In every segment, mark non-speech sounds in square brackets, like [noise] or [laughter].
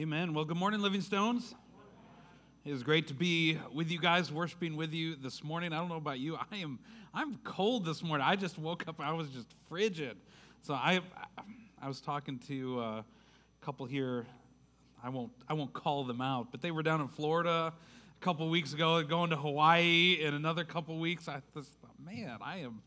Amen. Well, good morning, Living Stones. It is great to be with you guys, worshiping with you this morning. I don't know about you. I am I'm cold this morning. I just woke up. I was just frigid. So I I was talking to a couple here. I won't I won't call them out, but they were down in Florida a couple weeks ago, going to Hawaii in another couple weeks. I just thought, man, I am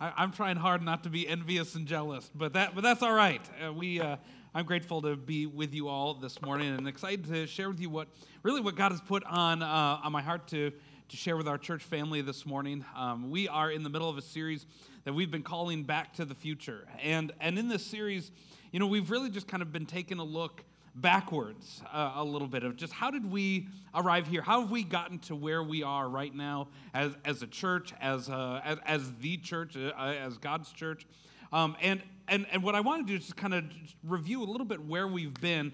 I, am trying hard not to be envious and jealous, but that but that's all right. Uh, we uh, I'm grateful to be with you all this morning and excited to share with you what really what God has put on uh, on my heart to to share with our church family this morning. Um, we are in the middle of a series that we've been calling Back to the Future, and and in this series, you know, we've really just kind of been taking a look backwards uh, a little bit of just how did we arrive here? How have we gotten to where we are right now as, as a church, as, uh, as, as, the church, uh, as God's church? Um, and, and, and what I want to do is just kind of review a little bit where we've been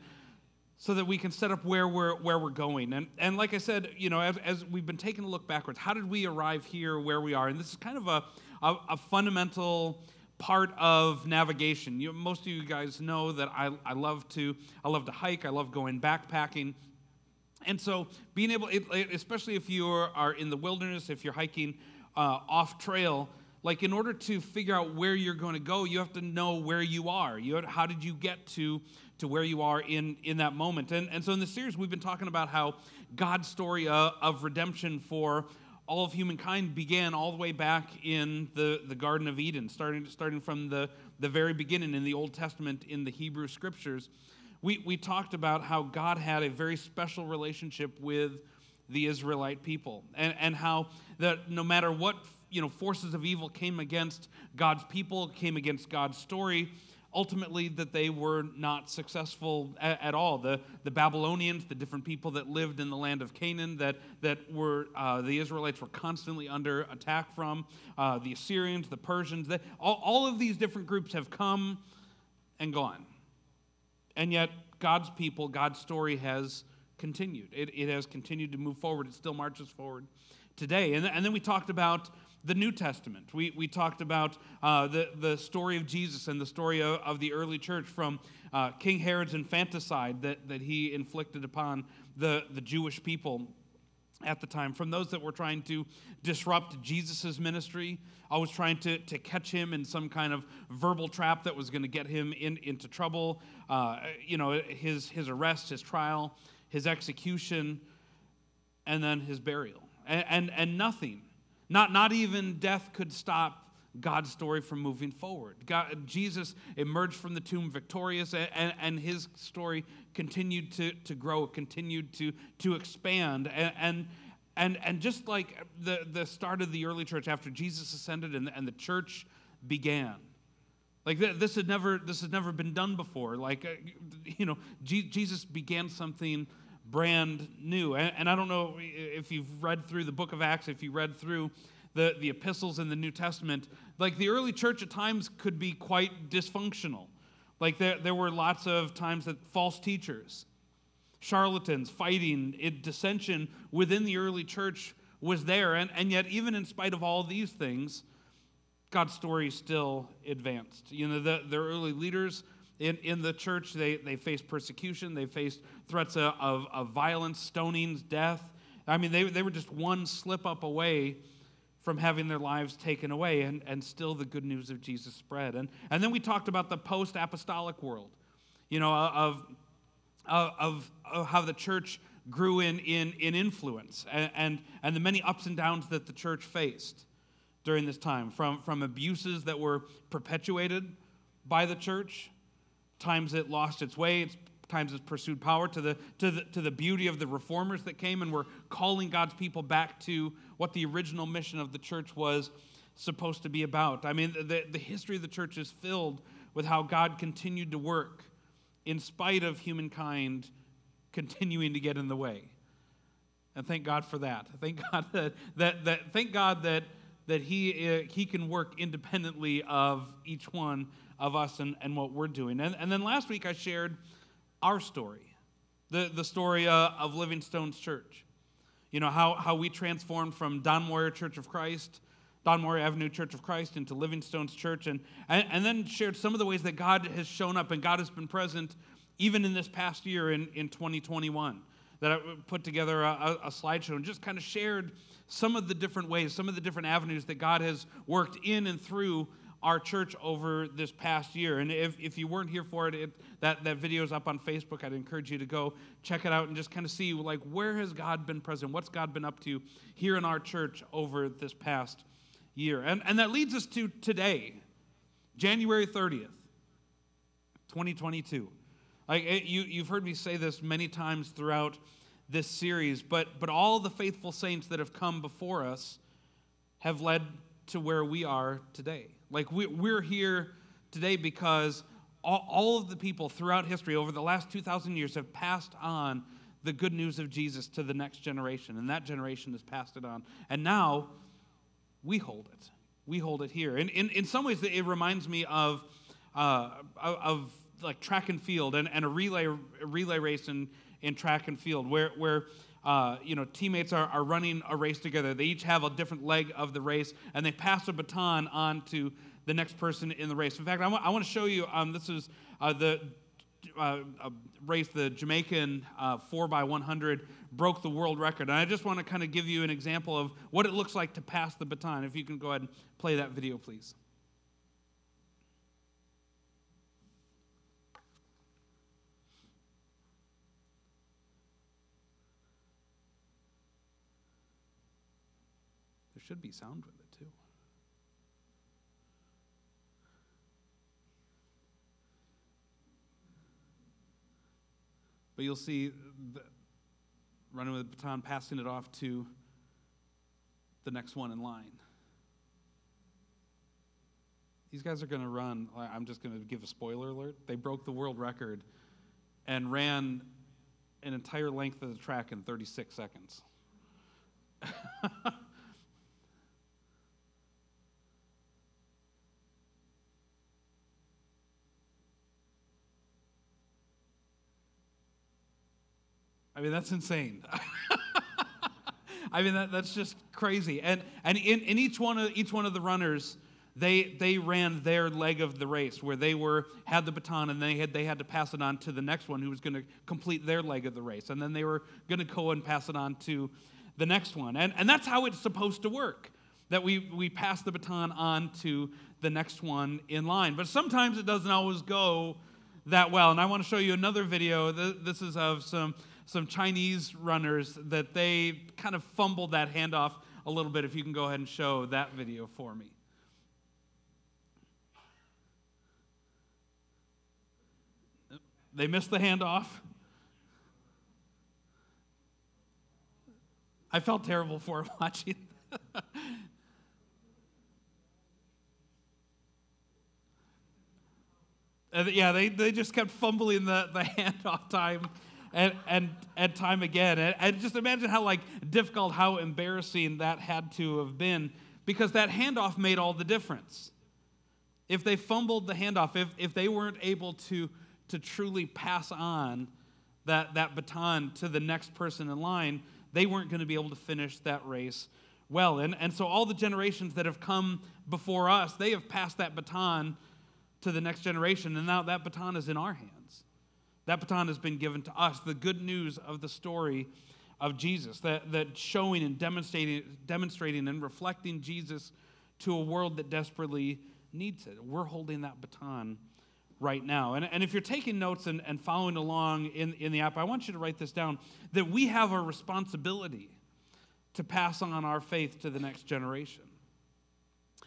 so that we can set up where we're, where we're going. And, and like I said, you know, as, as we've been taking a look backwards, how did we arrive here where we are? And this is kind of a, a, a fundamental part of navigation. You, most of you guys know that I, I love to I love to hike. I love going backpacking. And so being able, especially if you are in the wilderness, if you're hiking uh, off trail, like in order to figure out where you're going to go you have to know where you are. You have, how did you get to to where you are in in that moment? And and so in the series we've been talking about how god's story uh, of redemption for all of humankind began all the way back in the, the garden of eden starting starting from the the very beginning in the old testament in the hebrew scriptures. We we talked about how god had a very special relationship with the israelite people and and how that no matter what you know, forces of evil came against God's people, came against God's story, ultimately that they were not successful at, at, all. The, the Babylonians, the different people that lived in the land of Canaan that, that were, uh, the Israelites were constantly under attack from, uh, the Assyrians, the Persians, they, all, all of these different groups have come and gone. And yet, God's people, God's story has continued. It, it has continued to move forward. It still marches forward today. And, and then we talked about the New Testament. We, we talked about uh, the, the story of Jesus and the story of, of the early church from uh, King Herod's infanticide that, that he inflicted upon the, the Jewish people at the time, from those that were trying to disrupt Jesus' ministry, always trying to, to catch him in some kind of verbal trap that was going to get him in, into trouble. Uh, you know, his, his arrest, his trial, his execution, and then his burial. And, and, and nothing not, not even death could stop God's story from moving forward. God, Jesus emerged from the tomb victorious, and, and his story continued to, to grow, continued to, to expand. And, and, and, and just like the, the start of the early church after Jesus ascended and, and the church began, like this had never this had never been done before. Like uh, you know, Jesus began something brand new. And, and I don't know if you've read through the book of Acts, if you read through the, the epistles in the New Testament, like the early church at times could be quite dysfunctional. Like there, there were lots of times that false teachers, charlatans, fighting, it, dissension within the early church was there. And, and yet, even in spite of all these things, God's story still advanced. You know, the, the early leaders in, in the church, they, they faced persecution, they faced threats of, of, of violence, stonings, death. I mean, they, they were just one slip up away from having their lives taken away, and, and still the good news of Jesus spread. And, and then we talked about the post apostolic world, you know, uh, of, uh, of, of how the church grew in, in, in influence and, and, and the many ups and downs that the church faced during this time from, from abuses that were perpetuated by the church times it lost its way, it's times it pursued power, to the, to, the, to the beauty of the reformers that came and were calling God's people back to what the original mission of the church was supposed to be about. I mean, the, the history of the church is filled with how God continued to work in spite of humankind continuing to get in the way. And thank God for that. Thank [laughs] God that, that, that thank God that, that he, uh, he can work independently of each one of us and, and what we're doing. And, and then last week I shared our story, the, the story uh, of Living Stones Church. You know, how, how we transformed from Don Moyer Church of Christ, Don Moyer Avenue Church of Christ into Living Stones Church, and, and, and then shared some of the ways that God has shown up and God has been present even in this past year in, in 2021, that I put together a, a slideshow and just kind of shared some of the different ways, some of the different avenues that God has worked in and through our church over this past year. And if, if you weren't here for it, it that, that video is up on Facebook. I'd encourage you to go check it out and just kind of see, like, where has God been present? What's God been up to here in our church over this past year? And, and that leads us to today, January 30th, 2022. Like, it, you, you've heard me say this many times throughout this series, but, but all the faithful saints that have come before us have led to where we are today. Like, we, we're here today because all, all of the people throughout history over the last 2,000 years have passed on the good news of Jesus to the next generation, and that generation has passed it on. And now we hold it. We hold it here. And in, in some ways, it reminds me of, uh, of like track and field and, and a relay, a relay race in, in track and field where, where uh, you know, teammates are, are running a race together. They each have a different leg of the race, and they pass a baton on to the next person in the race. In fact, I, w- I want to show you um, this is uh, the uh, race, the Jamaican uh, 4x100 broke the world record. And I just want to kind of give you an example of what it looks like to pass the baton. If you can go ahead and play that video, please. Should be sound with it, too. But you'll see running with the baton, passing it off to the next one in line. These guys are going to run, I'm just going to give a spoiler alert. They broke the world record and ran an entire length of the track in 36 seconds. [laughs] I mean, that's insane. [laughs] I mean, that, that's just crazy. And, and in, in each, one of, each one of the runners, they, they ran their leg of the race where they were had the baton and they had, they had to pass it on to the next one who was going to complete their leg of the race. And then they were going to go and pass it on to the next one. And, and that's how it's supposed to work, that we, we pass the baton on to the next one in line. But sometimes it doesn't always go that well. And I want to show you another video. This is of some some Chinese runners that they kind of fumbled that handoff a little bit. If you can go ahead and show that video for me. They missed the handoff. I felt terrible for [laughs] watching. Uh, yeah, they, they just kept fumbling the, the [laughs] handoff time and, and, and time again. And, and just imagine how like difficult, how embarrassing that had to have been because that handoff made all the difference. If they fumbled the handoff, if, if they weren't able to, to truly pass on that, that baton to the next person in line, they weren't going to be able to finish that race well. And, and so all the generations that have come before us, they have passed that baton to the next generation, and now that baton is in our hands. That baton has been given to us, the good news of the story of Jesus, that, that showing and demonstrating, demonstrating and reflecting Jesus to a world that desperately needs it. We're holding that baton right now. And, and if you're taking notes and, and following along in, in the app, I want you to write this down that we have a responsibility to pass on our faith to the next generation.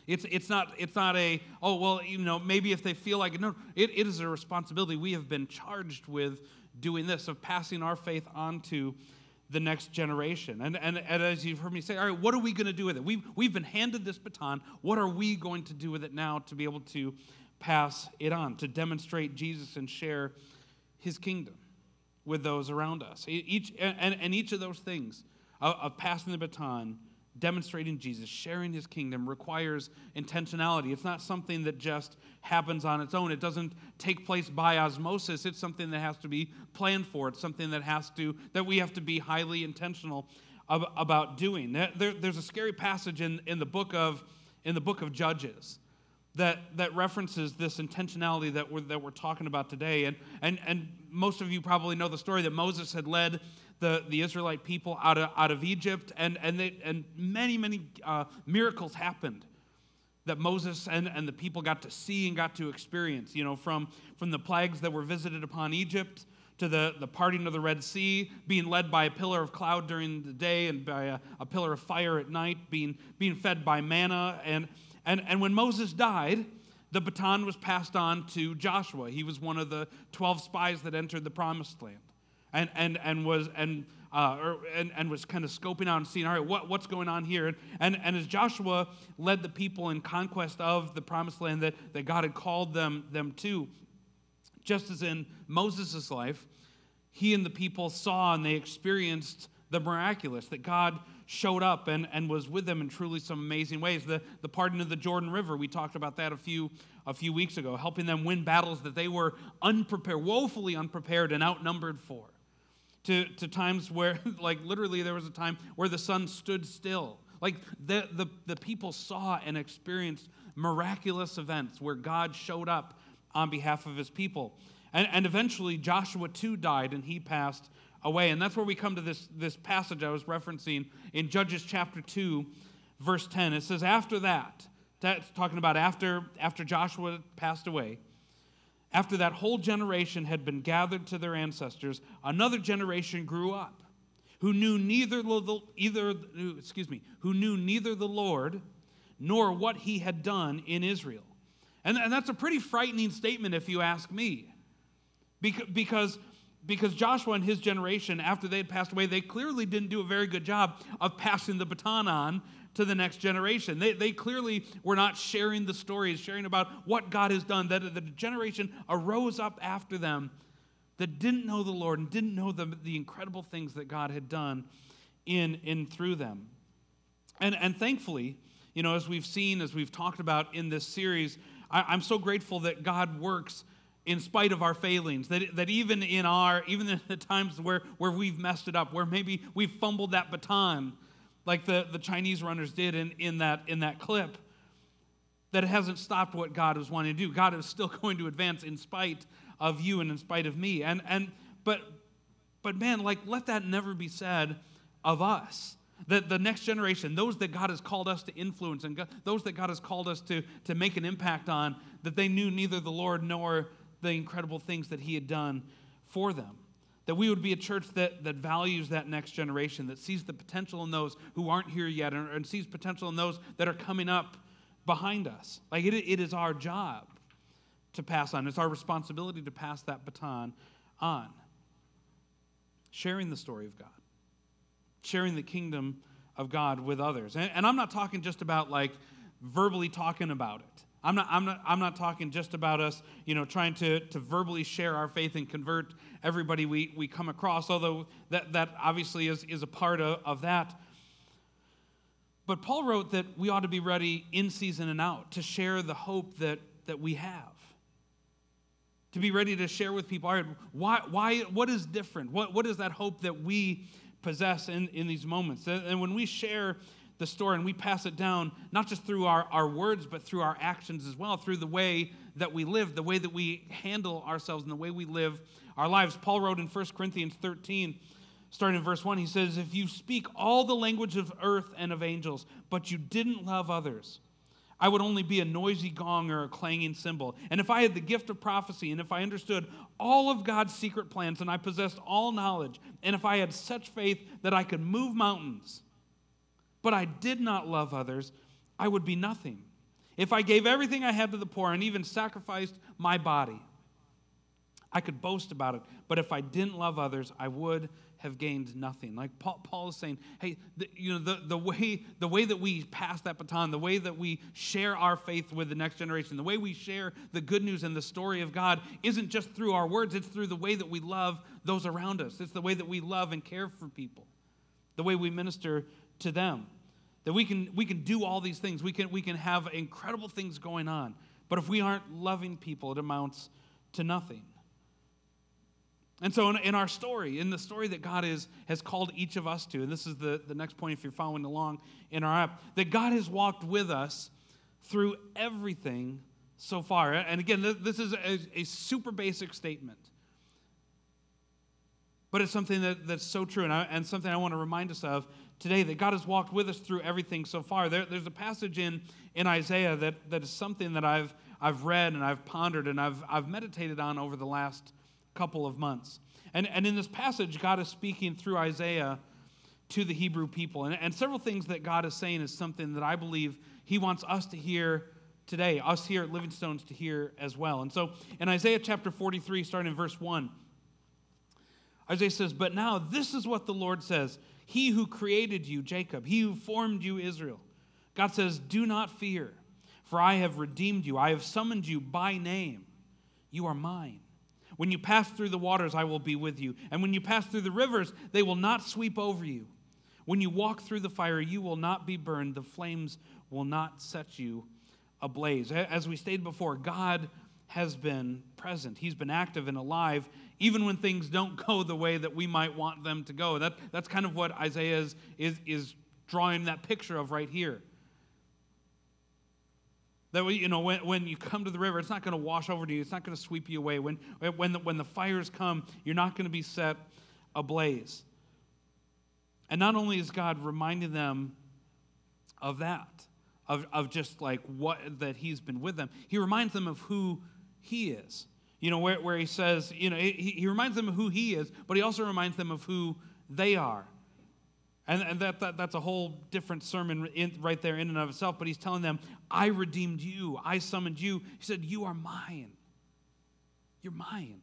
It's, it's, not, it's not a, oh, well, you know, maybe if they feel like it. No, it, it is a responsibility. We have been charged with doing this, of passing our faith on to the next generation. And, and, and as you've heard me say, all right, what are we going to do with it? We've, we've been handed this baton. What are we going to do with it now to be able to pass it on, to demonstrate Jesus and share his kingdom with those around us? Each, and, and each of those things of, of passing the baton demonstrating Jesus, sharing his kingdom requires intentionality. It's not something that just happens on its own. It doesn't take place by osmosis. It's something that has to be planned for. It's something that has to that we have to be highly intentional about doing. There, there's a scary passage in, in the book of in the book of Judges that, that references this intentionality that we're, that we're talking about today. And, and, and most of you probably know the story that Moses had led the, the Israelite people out of, out of Egypt, and, and, they, and many, many uh, miracles happened that Moses and, and the people got to see and got to experience, you know, from, from the plagues that were visited upon Egypt to the, the parting of the Red Sea, being led by a pillar of cloud during the day and by a, a pillar of fire at night, being, being fed by manna. And, and, and when Moses died, the baton was passed on to Joshua. He was one of the 12 spies that entered the promised land and, and, and was and, uh, or, and, and was kind of scoping out and seeing, all right, what, what's going on here? And, and as Joshua led the people in conquest of the promised land that, that God had called them, them to, just as in Moses' life, he and the people saw and they experienced the miraculous, that God showed up and, and was with them in truly some amazing ways. The, the pardon of the Jordan River, we talked about that a few, a few weeks ago, helping them win battles that they were unprepared, woefully unprepared, and outnumbered for to, to times where, [laughs] like, literally, there was a time where the sun stood still. Like, the, the, the people saw and experienced miraculous events where God showed up on behalf of his people. And, and eventually, Joshua too died and he passed away. And that's where we come to this, this passage I was referencing in Judges chapter 2, verse 10. It says, After that, that's talking about after, after Joshua passed away, after that whole generation had been gathered to their ancestors, another generation grew up who knew neither the, either excuse me, who knew neither the Lord nor what he had done in Israel. And, and that's a pretty frightening statement if you ask me. Because, because, because Joshua and his generation, after they had passed away, they clearly didn't do a very good job of passing the baton on to the next generation. They, they clearly were not sharing the stories, sharing about what God has done, that the generation arose up after them that didn't know the Lord and didn't know the, the incredible things that God had done in and through them. And, and thankfully, you know, as we've seen, as we've talked about in this series, I, I'm so grateful that God works in spite of our failings that, that even in our even in the times where, where we've messed it up where maybe we've fumbled that baton like the, the Chinese runners did in, in, that, in that clip, that it hasn't stopped what God is wanting to do. God is still [laughs] going to advance in spite of you and in spite of me. And, and but, but man, like, let that never be said of us. That the next generation, those that God has called us to influence and God, those that God has called us to, to make an impact on, that they knew neither the Lord nor the incredible things that He had done for them. That we would be a church that, that values that next generation, that sees the potential in those who aren't here yet, and, and sees potential in those that are coming up behind us. Like it, it is our job to pass on, it's our responsibility to pass that baton on. Sharing the story of God, sharing the kingdom of God with others. And, and I'm not talking just about like verbally talking about it. I'm not, I'm, not, I'm not talking just about us, you know, trying to, to verbally share our faith and convert everybody we, we come across, although that, that obviously is, is a part of, of that. But Paul wrote that we ought to be ready in season and out to share the hope that, that we have. To be ready to share with people, all right, why, why, what is different? What, what is that hope that we possess in, in these moments? And, and when we share the story and we pass it down, not just through our, our words, but through our actions as well, through the way that we live, the way that we handle ourselves, and the way we live our lives. Paul wrote in 1 Corinthians 13, starting in verse 1, he says, If you speak all the language of earth and of angels, but you didn't love others, I would only be a noisy gong or a clanging cymbal. And if I had the gift of prophecy, and if I understood all of God's secret plans, and I possessed all knowledge, and if I had such faith that I could move mountains, but I did not love others, I would be nothing. If I gave everything I had to the poor and even sacrificed my body, I could boast about it. But if I didn't love others, I would have gained nothing. Like Paul, Paul is saying, hey, the, you know, the, the, way, the way that we pass that baton, the way that we share our faith with the next generation, the way we share the good news and the story of God isn't just through our words, it's through the way that we love those around us. It's the way that we love and care for people, the way we minister to them. That we can, we can do all these things. We can, we can have incredible things going on. But if we aren't loving people, it amounts to nothing. And so, in, in, our story, in the story that God is, has called each of us to, and this is the, the next point if you're following along in our app, that God has walked with us through everything so far. And again, this is a, a super basic statement. But it's something that, that's so true and, I, and something I want to remind us of today that God has walked with us through everything so far. There, there's a passage in, in Isaiah that, that is something that I've, I've read and I've pondered and I've, I've meditated on over the last couple of months. And, and in this passage, God is speaking through Isaiah to the Hebrew people. And, and several things that God is saying is something that I believe He wants us to hear today, us here at Living Stones to hear as well. And so in Isaiah chapter 43, starting in verse 1, Isaiah says, But now this is what the Lord says He who created you, Jacob, he who formed you, Israel. God says, Do not fear, for I have redeemed you. I have summoned you by name. You are mine. When you pass through the waters, I will be with you. And when you pass through the rivers, they will not sweep over you. When you walk through the fire, you will not be burned. The flames will not set you ablaze. As we stated before, God has been present. He's been active and alive, even when things don't go the way that we might want them to go. That, that's kind of what Isaiah is, is, is drawing that picture of right here. That you know, when, when you come to the river, it's not going to wash over you. It's not going to sweep you away. When, when, the, when the fires come, you're not going to be set ablaze. And not only is God reminding them of that, of, of just like what that He's been with them, He reminds them of who He is. You know, where, where He says, you know, he, he reminds them of who He is, but He also reminds them of who they are. And, and that, that, that's a whole different sermon in, right there in and of itself. But he's telling them, I redeemed you. I summoned you. He said, You are mine. You're mine.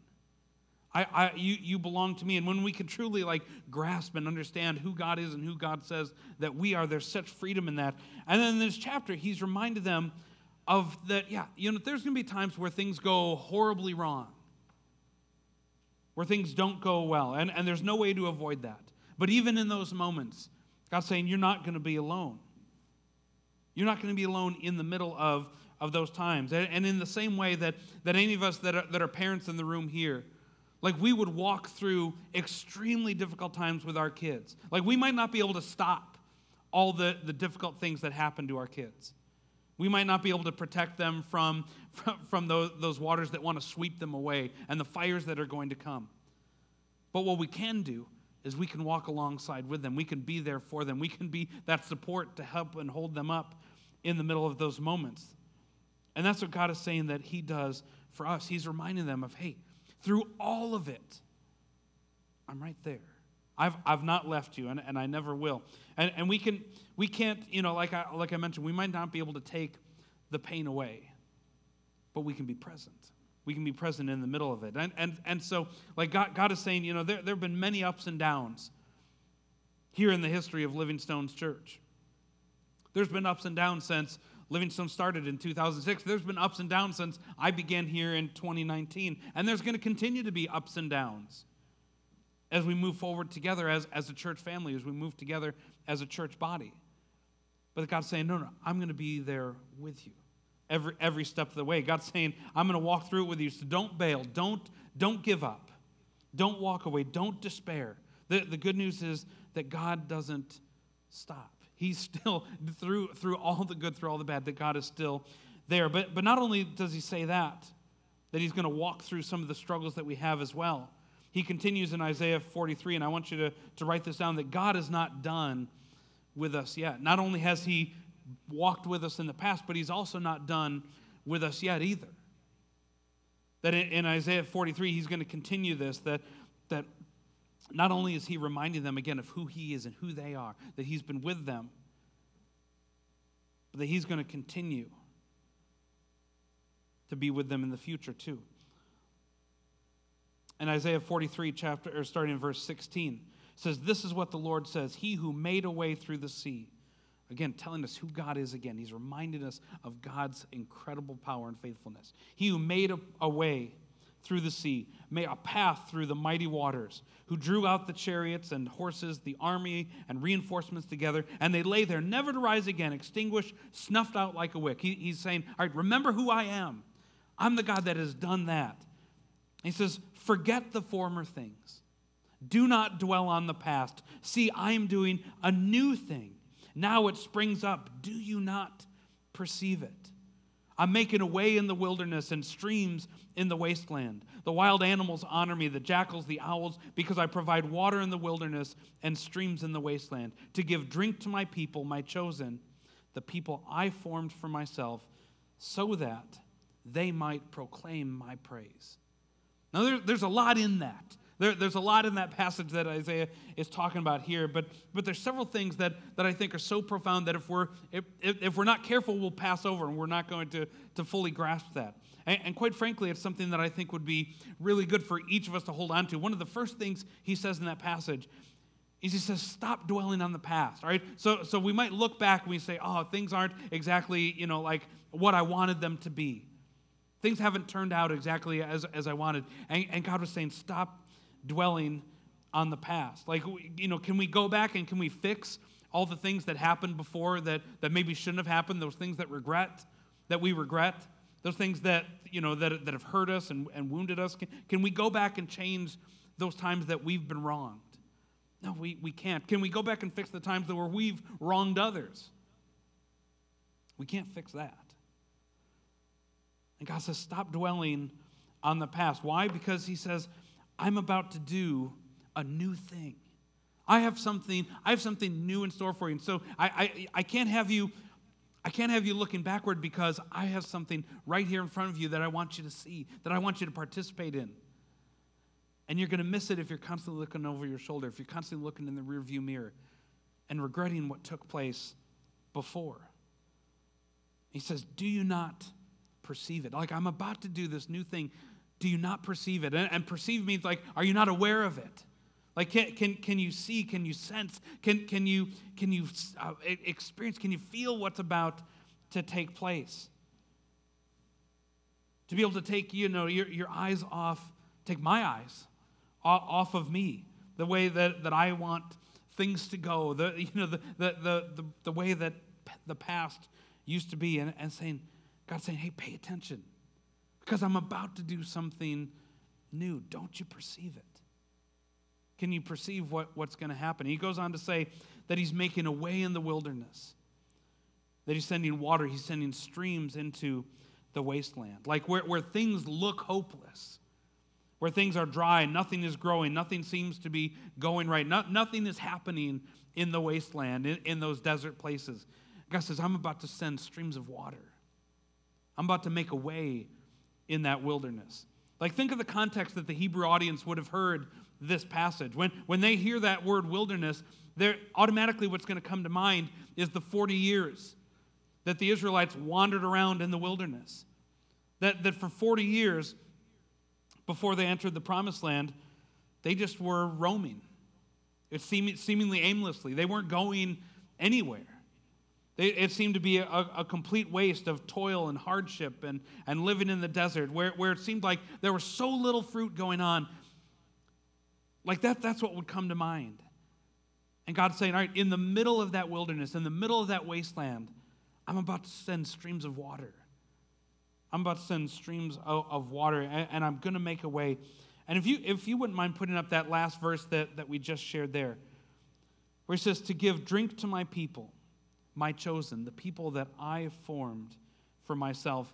I, I, you, you belong to me. And when we can truly like grasp and understand who God is and who God says that we are, there's such freedom in that. And then in this chapter, he's reminded them of that, yeah, you know, there's going to be times where things go horribly wrong, where things don't go well. And, and there's no way to avoid that. But even in those moments, God's saying, You're not going to be alone. You're not going to be alone in the middle of, of those times. And, and in the same way that, that any of us that are, that are parents in the room here, like we would walk through extremely difficult times with our kids. Like we might not be able to stop all the, the difficult things that happen to our kids. We might not be able to protect them from, [laughs] from, from those, those waters that want to sweep them away and the fires that are going to come. But what we can do is we can walk alongside with them. We can be there for them. We can be that support to help and hold them up in the middle of those moments. And that's what God is saying that He does for us. He's reminding them of, hey, through all of it, I'm right there. I've, I've not left you, and, and I never will. And, and we, can, we can't, you know, like I, like I mentioned, we might not be able to take the pain away, but we can be present we can be present in the middle of it. And, and, and so, like God, God is saying, you know, there, there have been many ups and downs here in the history of Living Stones Church. There's been ups and downs since Living Stones started in 2006. There's been ups and downs since I began here in 2019. And there's going to continue to be ups and downs as we move forward together as, as a church family, as we move together as a church body. But God's saying, no, no, I'm going to be there with you every, every step of the way. God's saying, I'm going to walk through it with you. So don't bail. Don't, don't give up. Don't walk away. Don't despair. The, the good news is that God doesn't stop. He's [laughs] still, through, through all the good, through all the bad, that God is still there. But, but not only does he say that, that he's going to walk through some of the struggles that we have as well. He continues in Isaiah 43, and I want you to, to write this down that God is not done with us yet. Not only has he walked with us in the past, but he's also not done with us yet either. That in, Isaiah 43, he's going to continue this, that, that not only is he reminding them again of who he is and who they are, that he's been with them, but that he's going to continue to be with them in the future too. In Isaiah 43, chapter, starting in verse 16, says, This is what the Lord says He who made a way through the sea Again, telling us who God is again. He's reminding us of God's incredible power and faithfulness. He who made a, a, way through the sea, made a path through the mighty waters, who drew out the chariots and horses, the army and reinforcements together, and they lay there, never to rise again, extinguished, snuffed out like a wick. He, he's saying, All right, remember who I am. I'm the God that has done that. He says, Forget the former things. Do not dwell on the past. See, I am doing a new thing. Now it springs up. Do you not perceive it? I'm making a way in the wilderness and streams in the wasteland. The wild animals honor me, the jackals, the owls, because I provide water in the wilderness and streams in the wasteland, to give drink to my people, my chosen, the people I formed for myself, so that they might proclaim my praise. Now, there, there's a lot in that. There, there's a lot in that passage that Isaiah is talking about here, but, but there's several things that, that I think are so profound that if we're, if, if we're not careful, we'll pass over and we're not going to, to fully grasp that. And, and quite frankly, it's something that I think would be really good for each of us to hold on to. One of the first things he says in that passage is he says, stop dwelling on the past, all right? So, so we might look back and we say, oh, things aren't exactly, you know, like what I wanted them to be. Things haven't turned out exactly as, as I wanted. And, and God was saying, stop dwelling on the past. Like, you know, can we go back and can we fix all the things that happened before that, that maybe shouldn't have happened, those things that regret, that we regret, those things that, you know, that, that have hurt us and, and wounded us? Can, can we go back and change those times that we've been wronged? No, we, we can't. Can we go back and fix the times that where we've wronged others? We can't fix that. And God says, stop dwelling on the past. Why? Because He says, I'm about to do a new thing. I have something, I have something new in store for you. And so I, I, I can't have you, I can't have you looking backward because I have something right here in front of you that I want you to see, that I want you to participate in. And you're going to miss it if you're constantly looking over your shoulder, if you're constantly looking in the rearview mirror and regretting what took place before. He says, Do you not perceive it? Like, I'm about to do this new thing. Do you not perceive it? And, and perceive means like, are you not aware of it? Like, can, can, can you see? Can you sense? Can, can you, can you uh, experience? Can you feel what's about to take place? To be able to take, you know, your, your eyes off, take my eyes off of me, the way that, that I want things to go, the, you know, the, the, the, the, way that the past used to be, and, and saying, God saying, hey, pay attention because I'm about to do something new. Don't you perceive it? Can you perceive what, what's going to happen? He goes on to say that he's making a way in the wilderness, that he's sending water, he's sending streams into the wasteland. Like where, where things look hopeless, where things are dry, nothing is growing, nothing seems to be going right, no, nothing is happening in the wasteland, in, in those desert places. God says, I'm about to send streams of water. I'm about to make a way in that wilderness. Like, think of the context that the Hebrew audience would have heard this passage. When, when they hear that word wilderness, they're, automatically what's going to come to mind is the 40 years that the Israelites wandered around in the wilderness. That, that for 40 years, before they entered the promised land, they just were roaming. It seemed, seemingly aimlessly. They weren't going anywhere. It seemed to be a, a, complete waste of toil and hardship and, and living in the desert where, where it seemed like there was so little fruit going on. Like that, that's what would come to mind. And God's saying, All right, in the middle of that wilderness, in the middle of that wasteland, I'm about to send streams of water. I'm about to send streams of, of water, and, and I'm going to make a way. And if you, if you wouldn't mind putting up that last verse that, that we just shared there, where it says, To give drink to my people my chosen, the people that I formed for myself,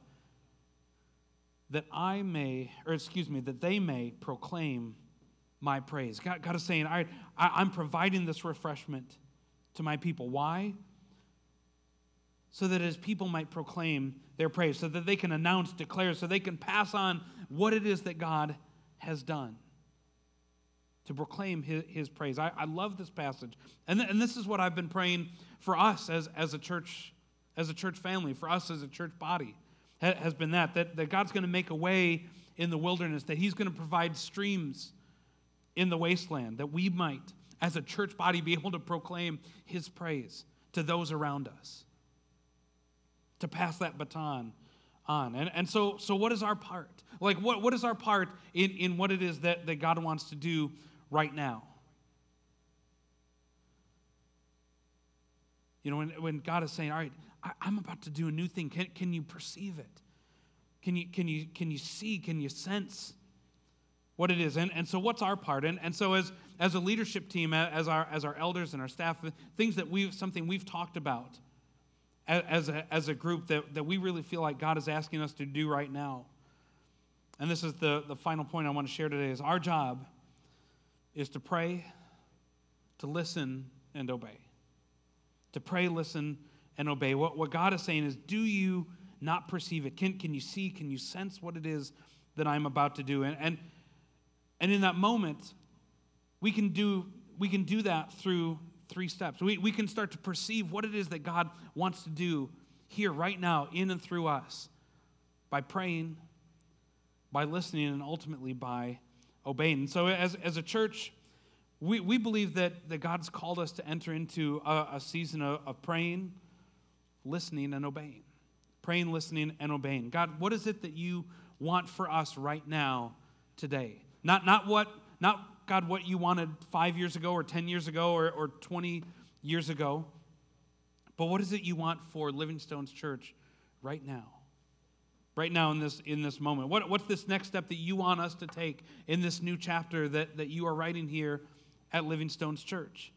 that I may, or excuse me, that they may proclaim my praise. God, God is saying, I, I, am providing this refreshment to my people. Why? So that his people might proclaim their praise, so that they can announce, declare, so they can pass on what it is that God has done to proclaim his, his praise. I, I, love this passage. And, th- and this is what I've been praying for us as, as a church, as a church family, for us as a church body, ha- has been that, that, that God's going to make a way in the wilderness, that he's going to provide streams in the wasteland, that we might, as a church body, be able to proclaim his praise to those around us, to pass that baton on. And, and so, so what is our part? Like, what, what is our part in, in what it is that, that God wants to do right now. You know, when, when God is saying, All right, I, am about to do a new thing, can, can you perceive it? Can you, can, you, can you see? Can you sense what it is? And, and so, what's our part? And, and so, as, as a leadership team, as our, as our elders and our staff, things that we've, something we've talked about as a, as a group that, that we really feel like God is asking us to do right now. And this is the, the final point I want to share today is our job is to pray, to listen, and obey. To pray, listen, and obey. What, what God is saying is, do you not perceive it? Can, can you see, can you sense what it is that I'm about to do? And, and, and in that moment, we can do, we can do that through three steps. We, we can start to perceive what it is that God wants to do here, right now, in and through us by praying, by listening, and ultimately by obeying. And so, as, as a church, we, we believe that, that God's called us to enter into a, a season of, of praying, listening, and obeying. Praying, listening, and obeying. God, what is it that you want for us right now, today? Not, not what, not God, what you wanted five years ago or 10 years ago or, or 20 years ago. But what is it you want for Living Stones church right now? Right now in this, in this moment. What, what's this next step that you want us to take in this new chapter that, that you are writing here at Living Stones church?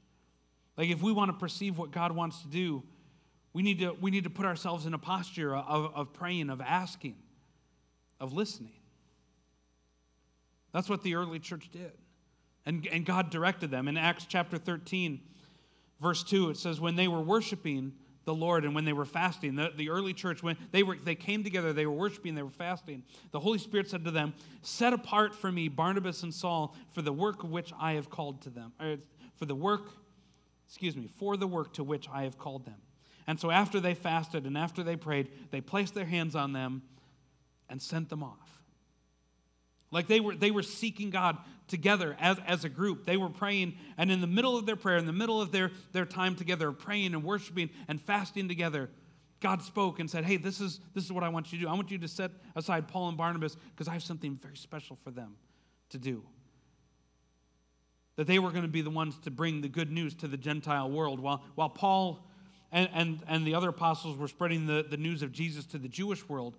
Like, if we want to perceive what God wants to do, we need to, we need to put ourselves in a posture of, of praying, of asking, of listening. That's what the early church did. And, and God directed them. In Acts chapter 13, verse 2, it says, When they were worshiping the Lord and when they were fasting, the, the early church, when they, were, they came together, they were worshiping, they were fasting, the Holy Spirit said to them, Set apart for me Barnabas and Saul for the work which I have called to them, or for the work, excuse me, for the work to which I have called them. And so after they fasted and after they prayed, they placed their hands on them and sent them off. Like they were, they were seeking God together as, as a group. They were praying, and in the middle of their prayer, in the middle of their, their time together, praying and worshiping and fasting together, God spoke and said, Hey, this is, this is what I want you to do. I want you to set aside Paul and Barnabas because I have something very special for them to do. That they were going to be the ones to bring the good news to the Gentile world. While, while Paul and, and, and the other apostles were spreading the, the news of Jesus to the Jewish world,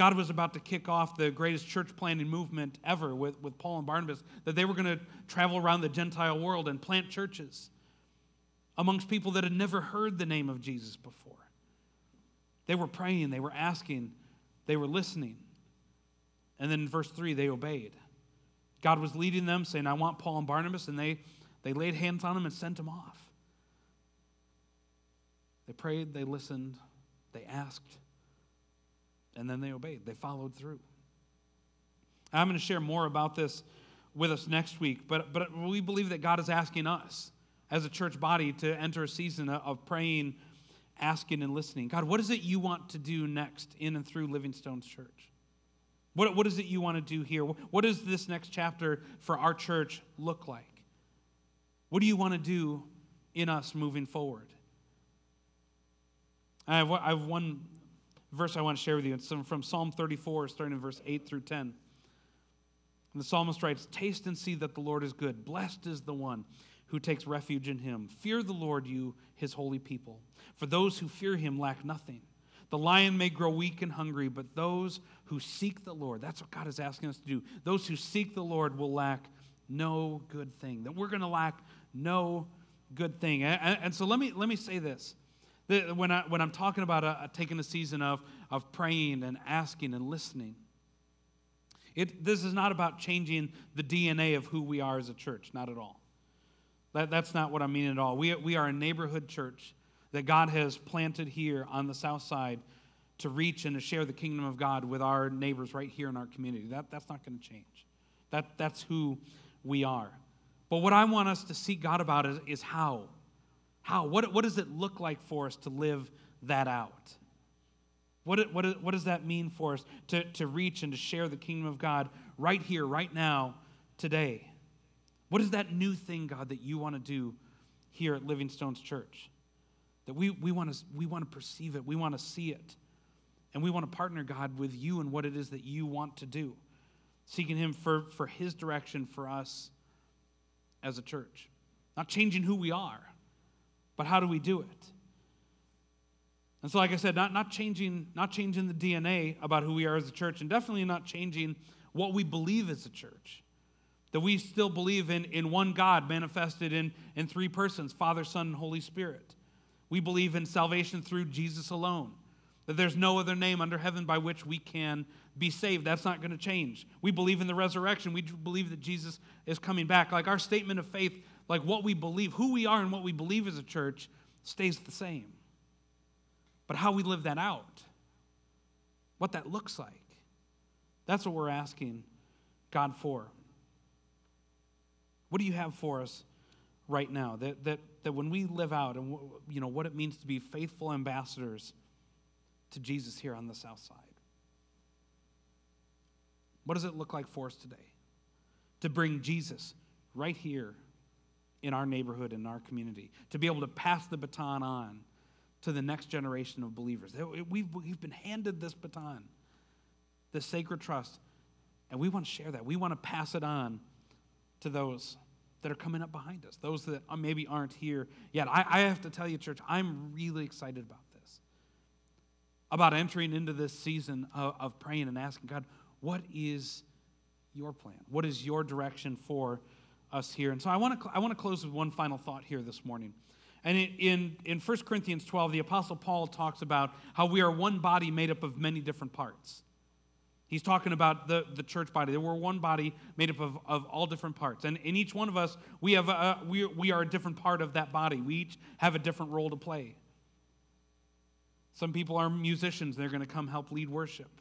God was about to kick off the greatest church planting movement ever with, with Paul and Barnabas, that they were going to travel around the Gentile world and plant churches amongst people that had never heard the name of Jesus before. They were praying, they were asking, they were listening. And then in verse 3, they obeyed. God was leading them, saying, I want Paul and Barnabas, and they, they laid hands on them and sent them off. They prayed, they listened, they asked, and then they obeyed, they followed through. I'm going to share more about this with us next week, but, but we believe that God is asking us as a church body to enter a season of praying, asking, and listening. God, what is it you want to do next in and through Living Stones church? What, what is it you want to do here? What does this next chapter for our church look like? What do you want to do in us moving forward? I have, I have one verse I want to share with you. It's from Psalm 34, starting in verse 8 through 10. And the psalmist writes Taste and see that the Lord is good. Blessed is the one who takes refuge in him. Fear the Lord, you, his holy people. For those who fear him lack nothing. The lion may grow weak and hungry, but those who seek the Lord, that's what God is asking us to do. Those who seek the Lord will lack no good thing. That we're going to lack no good thing. And, and, so let me, let me say this when, I, when I'm talking about a, a taking a season of, of praying and asking and listening, it, this is not about changing the DNA of who we are as a church, not at all. That, that's not what I mean at all. We, we are a neighborhood church that God has planted here on the south side to reach and to share the kingdom of God with our neighbors right here in our community. That, that's not going to change. That, that's who we are. But what I want us to seek God about is, is how. How? What, what does it look like for us to live that out? What, what, what does that mean for us to, to reach and to share the kingdom of God right here, right now, today? What is that new thing, God, that you want to do here at Living Stones church? That we, we, want to, we perceive it, we want to see it, and we want to partner, God, with you and what it is that you want to do, seeking Him for, for His direction for us as a church. Not changing who we are, but how do we do it? And so, like I said, not, not, changing, not changing the DNA about who we are as a church, and definitely not changing what we believe as a church. That we still believe in, in one God manifested in, in three persons Father, Son, and Holy Spirit. We believe in salvation through Jesus alone, that there's no other name under heaven by which we can be saved. That's not going to change. We believe in the resurrection. We believe that Jesus is coming back. Like our statement of faith, like what we believe, who we are and what we believe as a church stays the same. But how we live that out, what that looks like, that's what we're asking God for. What do you have for us right now? That, that, that when we live out and you know, what it means to be faithful ambassadors to Jesus here on the south side. What does it look like for us today? To bring Jesus right here in our neighborhood, in our community, to be able to pass the baton on to the next generation of believers. We've, we've been handed this baton, this sacred trust, and we want to share that. We want to pass it on to those that are coming up behind us, those that uh, maybe aren't here yet. I, I have to tell you, church, I'm really excited about this, about entering into this season of, of praying and asking God, what is your plan? What is your direction for us here? And so I want to I want to close with one final thought here this morning. And in, in 1 Corinthians 12, the Apostle Paul talks about how we are one body made up of many different parts. He's talking about the, the church body. We're one body made up of, of all different parts. And in each one of us, we, have a, we, we are a different part of that body. We each have a different role to play. Some people are musicians, they're going to come help lead worship.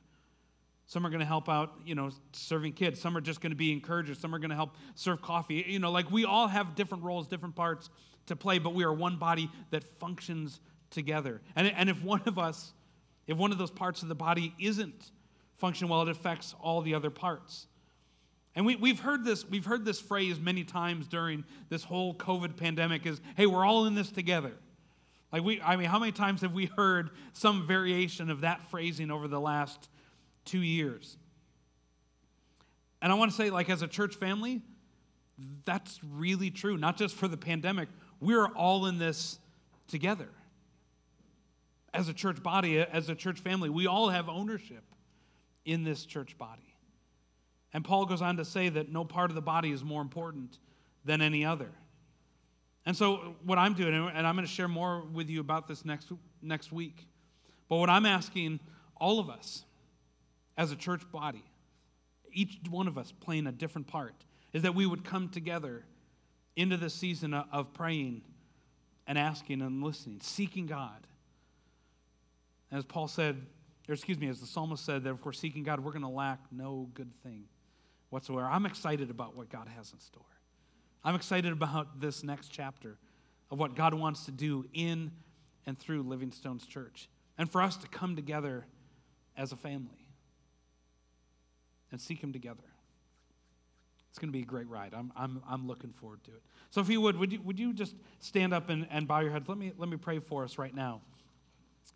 Some are going to help out, you know, serving kids. Some are just going to be encouragers. Some are going to help serve coffee. You know, like we all have different roles, different parts to play, but we are one body that functions together. And, and if one of us, if one of those parts of the body isn't functioning well, it affects all the other parts. And we, we've heard this, we've heard this phrase many times during this whole COVID pandemic is, hey, we're all in this together. Like we, I mean, how many times have we heard some variation of that phrasing over the last two years. And I want to say, like, as a church family, that's really true, not just for the pandemic. We're all in this together. As a church body, as a church family, we all have ownership in this church body. And Paul goes on to say that no part of the body is more important than any other. And so, what I'm doing, and I'm going to share more with you about this next, next week, but what I'm asking all of us as a church body, each one of us playing a different part, is that we would come together into this season of praying and asking and listening, seeking God. As Paul said, or excuse me, as the psalmist said, that if we're seeking God, we're going to lack no good thing whatsoever. I'm excited about what God has in store. I'm excited about this next chapter of what God wants to do in and through Living Stones church, and for us to come together as a family and seek Him together. It's going to be a great ride. I'm, I'm, I'm looking forward to it. So, if you would, would you, would you just stand up and, and bow your heads? Let me, let me pray for us right now.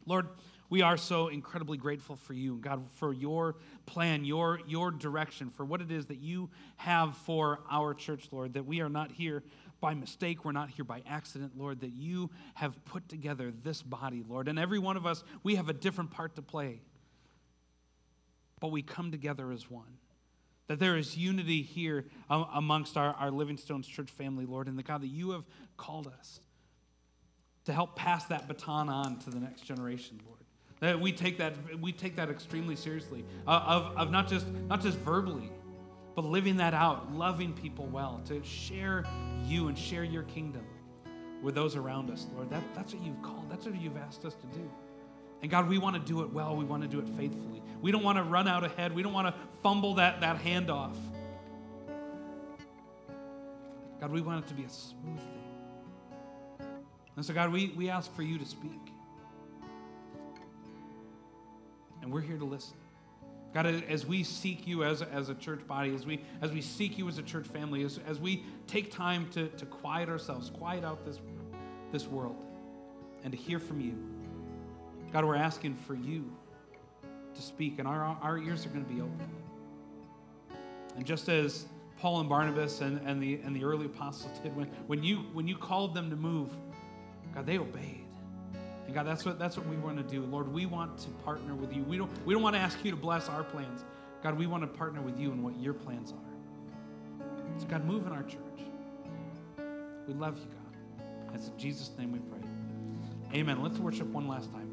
Lord, we are so incredibly grateful for you, God, for your plan, your, your direction, for what it is that you have for our church, Lord, that we are not here by mistake, we're not here by accident, Lord, that you have put together this body, Lord. And every one of us, we have a different part to play but we come together as one. That there is unity here amongst our, our Living Stones church family, Lord, and the God that you have called us to help pass that baton on to the next generation, Lord. That we take that, we take that extremely seriously, uh, of, of not, just, not just verbally, but living that out, loving people well, to share you and share your kingdom with those around us, Lord. That, that's what you've called, that's what you've asked us to do. And God, we want to do it well. We want to do it faithfully. We don't want to run out ahead. We don't want to fumble that, that handoff. God, we want it to be a smooth thing. And so, God, we, we ask for you to speak. And we're here to listen. God, as we seek you as a, as a church body, as we, as we seek you as a church family, as, as we take time to, to quiet ourselves, quiet out this, this world, and to hear from you, God, we're asking for you to speak, and our, our ears are going to be open. And just as Paul and Barnabas and, and, the, and the early apostles did, when, when, you, when you called them to move, God, they obeyed. And God, that's what, that's what we want to do. Lord, we want to partner with you. We don't, we don't want to ask you to bless our plans. God, we want to partner with you in what your plans are. So, God, move in our church. We love you, God. It's in Jesus' name we pray. Amen. Let's worship one last time.